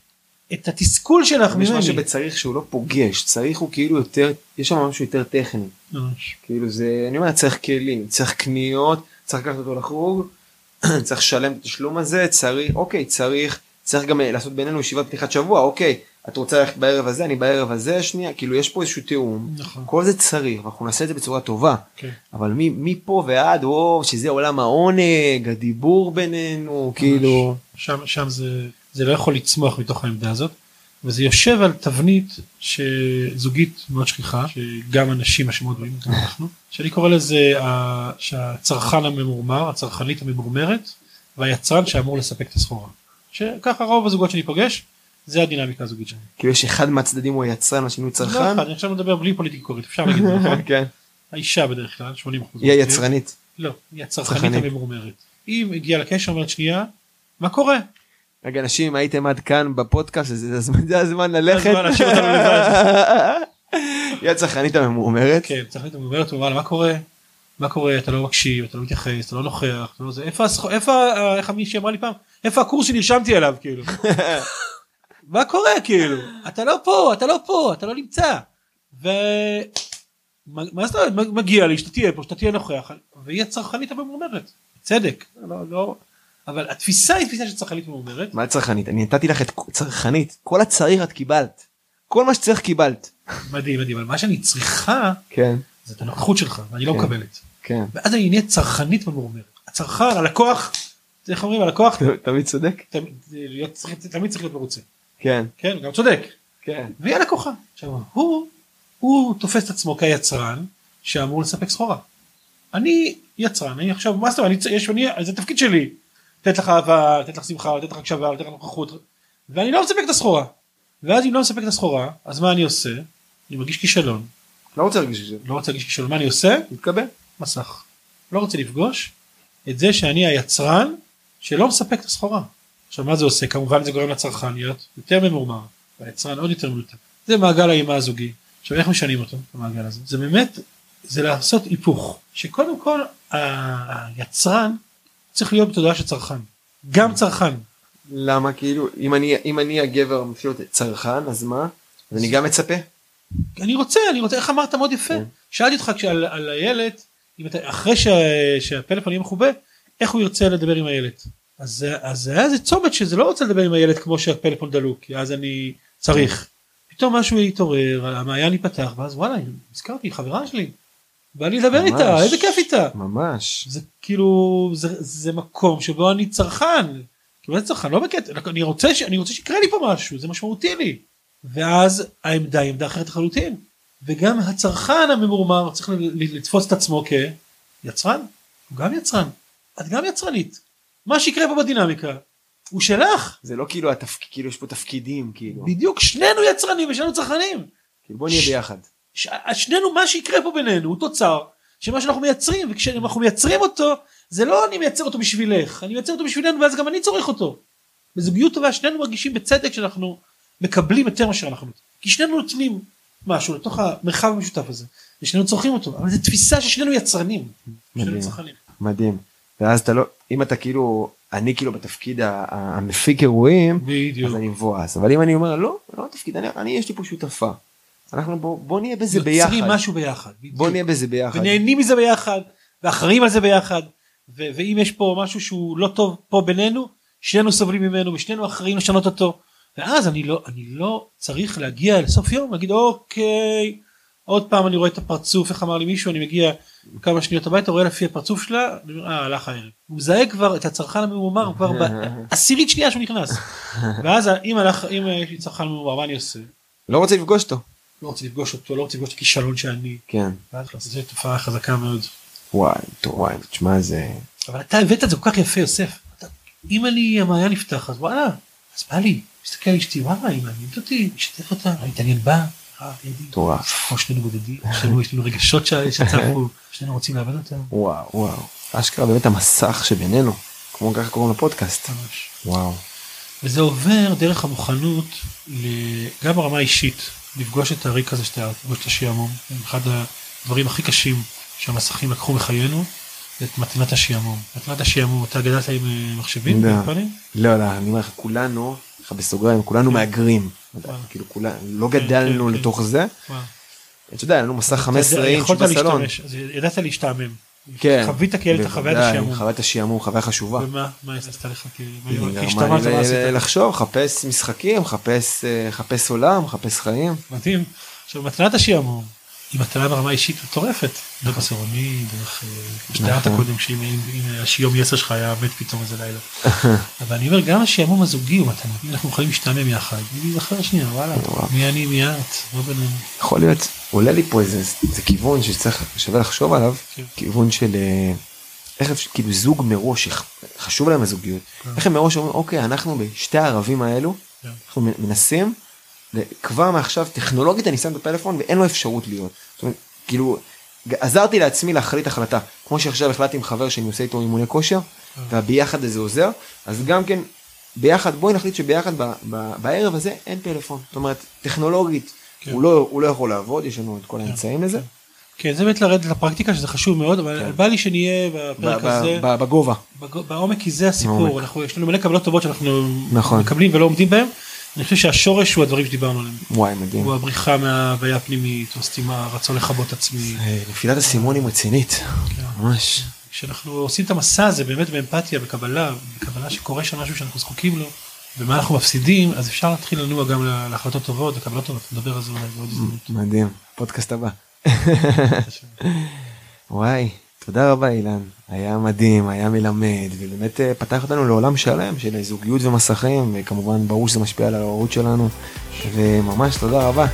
את התסכול שלך ממני. יש משהו בצריך שהוא לא פוגש, צריך הוא כאילו יותר, יש שם משהו יותר טכני. ממש. כאילו זה, אני אומר, צריך כלים, צריך קניות, צריך לקחת אותו לחוג, [CLEARS THROAT] צריך לשלם את התשלום הזה, צריך, אוקיי, צריך, צריך גם לעשות בינינו ישיבת פתיחת שבוע, אוקיי, את רוצה ללכת בערב הזה אני בערב הזה שנייה כאילו יש פה איזשהו תיאום נכון. כל זה צריך אנחנו נעשה את זה בצורה טובה כן. אבל מפה ועד או שזה עולם העונג הדיבור בינינו ממש. כאילו שם שם זה זה לא יכול לצמוח מתוך העמדה הזאת וזה יושב על תבנית שזוגית מאוד שכיחה שגם אנשים אשמות רואים גם אנחנו שאני קורא לזה שהצרכן הממורמר הצרכנית הממורמרת והיצרן שאמור לספק את הסחורה שככה רוב הזוגות שאני פוגש זה הדינמיקה הזוגית שלנו. כאילו יש אחד מהצדדים הוא היצרן השני הוא צרכן? לא אחד, אני עכשיו מדבר בלי פוליטיקה קורית אפשר להגיד את זה נכון? [LAUGHS] כן. האישה בדרך כלל 80%. היא היצרנית. לא, היא הצרכנית הממורמרת. היא הגיעה לקשר אומרת שנייה מה קורה? רגע אנשים הייתם עד כאן בפודקאסט זה הזמן ללכת. היא [LAUGHS] הצרכנית הממורמרת. כן, הצרכנית הממורמרת, הוא אמר מה קורה? מה קורה אתה לא מקשיב אתה לא מתייחס אתה לא נוכח לא איפה איפה איך מישהי אמרה לי פעם איפה הקורס שנרשמתי אליו כאילו. [LAUGHS] מה קורה כאילו אתה לא פה אתה לא פה אתה לא נמצא. ומה זאת אומרת מגיע לי שאתה תהיה פה שאתה תהיה נוכח והיא הצרכנית הממורמרת צדק לא לא אבל התפיסה היא תפיסה של צרכנית ממורמרת. מה צרכנית אני נתתי לך את צרכנית כל הצריך את קיבלת כל מה שצריך קיבלת. מדהים מדהים אבל מה שאני צריכה כן זה את הנוכחות שלך ואני לא כן. מקבלת. כן. ואז אני נהיה צרכנית ממורמרת הצרכן הלקוח איך אומרים הלקוח תמיד צודק תמיד צריך להיות מרוצה. כן. כן, גם צודק. כן. והיא הלקוחה. עכשיו, הוא, הוא תופס את עצמו כיצרן שאמור לספק סחורה. אני יצרן, אני עכשיו, מה זאת אומרת, זה תפקיד שלי. לתת לך אהבה, לתת לך שמחה, לתת לך הקשבה, לתת לך נוכחות, ואני לא מספק את הסחורה. ואז אם לא מספק את הסחורה, אז מה אני עושה? אני מרגיש כישלון. לא רוצה להרגיש כישלון. לא רוצה להרגיש כישלון, מה אני עושה? מתקבל. מסך. לא רוצה לפגוש את זה שאני היצרן שלא מספק את הסחורה. עכשיו מה זה עושה? כמובן זה גורם לצרכן להיות יותר ממורמר, והיצרן עוד יותר מנותק. זה מעגל האימה הזוגי. עכשיו איך משנים אותו, המעגל הזה? זה באמת, זה לעשות היפוך. שקודם כל היצרן צריך להיות בתודעה של צרכן. גם צרכן. למה כאילו אם אני אם אני הגבר מפעיל אותי צרכן אז מה? אז אני גם מצפה? אני רוצה אני רוצה איך אמרת מאוד יפה. כן. שאלתי אותך כשעל על הילד אם אתה אחרי שה, שהפלאפון יהיה מכובה איך הוא ירצה לדבר עם הילד. אז, אז היה איזה צומת שזה לא רוצה לדבר עם הילד כמו שהפלאפון דלוק כי אז אני צריך. פתאום משהו יתעורר המעיין ייפתח ואז וואלה הזכרתי חברה שלי. בא לי לדבר ממש. איתה איזה כיף איתה. ממש. זה כאילו זה, זה מקום שבו אני צרכן. כאילו אני צרכן לא בקטע אני רוצה ש- אני רוצה שיקרה לי פה משהו זה משמעותי לי. ואז העמדה היא עמדה אחרת לחלוטין. וגם הצרכן הממורמר צריך לתפוס את עצמו כיצרן. הוא גם יצרן. את גם יצרנית. מה שיקרה פה בדינמיקה הוא שלך. זה לא כאילו התפקיד כאילו יש פה תפקידים כאילו. בדיוק שנינו יצרנים ושנינו צרכנים. כאילו בוא נהיה ביחד. ש- שנינו מה שיקרה פה בינינו הוא תוצר של מה שאנחנו מייצרים וכשאנחנו מייצרים אותו זה לא אני מייצר אותו בשבילך אני מייצר אותו בשבילנו ואז גם אני צורך אותו. בזוגיות טובה שנינו מרגישים בצדק שאנחנו מקבלים יותר מאשר אנחנו. כי שנינו נותנים משהו לתוך המרחב המשותף הזה ושנינו צורכים אותו אבל זו תפיסה ששנינו יצרנים. שנינו מדהים. צרכנים. מדהים. ואז אתה לא אם אתה כאילו אני כאילו בתפקיד המפיק אירועים בדיוק. אז אני מבואס אבל אם אני אומר לא לא התפקיד אני, אני יש לי פה שותפה. אנחנו בוא, בוא נהיה בזה ביחד. יוצרים משהו ביחד. בוא בדיוק. נהיה בזה ביחד. ונהנים מזה ביחד ואחראים על זה ביחד ו- ואם יש פה משהו שהוא לא טוב פה בינינו שנינו סובלים ממנו ושנינו אחראים לשנות אותו ואז אני לא אני לא צריך להגיע לסוף יום להגיד אוקיי עוד פעם אני רואה את הפרצוף איך אמר לי מישהו אני מגיע כמה שניות הביתה רואה לפי הפרצוף שלה אני אומר, אה הלך הערב הוא מזהה כבר את הצרכן הממומר כבר [LAUGHS] בעשירית שנייה שהוא נכנס ואז אם הלך אם יש לי צרכן ממומר מה אני עושה לא רוצה לפגוש אותו. לא רוצה לפגוש אותו לא רוצה לפגוש את הכישלון שאני כן. זו תופעה חזקה מאוד. וואי וואי תשמע זה אבל אתה הבאת את זה כל כך יפה יוסף. אתה, אם אני המעיין נפתח אז וואלה אז בא לי מסתכל על אשתי וואלה היא מעניינת אותי משתף אותה אני מתעניין בה. אה. מטורף. כמו שנינו בודדים שנינו יש לנו רגשות שצפו שנינו רוצים לאבד אותם. וואו וואו. אשכרה באמת המסך שבינינו. כמו ככה קוראים לפודקאסט. ממש. וואו. וזה עובר דרך המוכנות גם ברמה האישית לפגוש את הריק הזה שאתה לפגוש את השעמום. אחד הדברים הכי קשים שהמסכים לקחו מחיינו. זה את מתנת השעמום. מתנת השעמום אתה גדלת עם אה, מחשבים? לא. לא לא אני אומר לך כולנו ככה בסוגריים כולנו מהגרים. וואלה. כאילו כולנו לא כן, גדלנו כן, לתוך זה. אתה יודע היה לנו מסך 15 אינץ' בסלון. ידעת להשתעמם. כן. חווית כילד את החוויית השעמום. חוויית השעמום חוויה חשובה. ומה מה עשתה לך כי השתממת לי מה ל- עשית? לחשוב חפש משחקים חפש אה, חפש עולם חפש חיים. מדהים. עכשיו מתנת השעמום היא מתנה ברמה אישית מטורפת. דרך הסרוני, דרך... אה, שתיארת נכון. קודם שאם אם- אם השיום יסר שלך היה מת פתאום איזה לילה. [LAUGHS] אבל אני אומר גם השעמום הזוגי הוא מתנה. אם אנחנו יכולים להשתעמם יחד. אני אזכר שנייה וואלה. מי אני מי את. לא בינינו. יכול להיות עולה לי פה איזה כיוון שצריך שווה לחשוב עליו כן. כיוון של אה, איך אפשר כאילו זוג מראש חשוב להם הזוגיות כן. איך הם מראש אומרים אוקיי אנחנו בשתי הערבים האלו כן. אנחנו מנסים כבר מעכשיו טכנולוגית אני שם את הפלאפון ואין לו אפשרות להיות. זאת אומרת, כאילו עזרתי לעצמי להחליט החלטה כמו שעכשיו החלטתי עם חבר שאני עושה איתו אימוני כושר כן. והביחד הזה עוזר אז גם כן ביחד בואי נחליט שביחד ב- ב- בערב הזה אין פלאפון זאת אומרת טכנולוגית כן. הוא לא הוא לא יכול לעבוד יש לנו את כל האמצעים לזה כן זה באמת לרדת לפרקטיקה שזה חשוב מאוד אבל כן. בא לי שנהיה ב- בפרק ב- הזה. ב- בגובה בג- בעומק כי זה הסיפור בעומק. אנחנו יש לנו מלא קבלות טובות שאנחנו נכון. מקבלים ולא עומדים בהם. אני חושב שהשורש הוא הדברים שדיברנו עליהם. וואי מדהים הוא הבריחה מההוויה הפנימית או סתימה רצון לכבות עצמי. אה, נפילת הסימון היא רצינית כן. ממש כשאנחנו עושים את המסע הזה באמת באמפתיה בקבלה בקבלה שקורה שם משהו שאנחנו זקוקים לו ומה אנחנו מפסידים אז אפשר להתחיל לנוע גם לה- להחלטות טובות וקבלות טובות נדבר על זה אולי בעוד הזדמנות. מדהים פודקאסט הבא [LAUGHS] וואי תודה רבה אילן היה מדהים היה מלמד ובאמת אה, פתח אותנו לעולם שלם של זוגיות ומסכים וכמובן ברור שזה משפיע על ההורות שלנו וממש תודה רבה.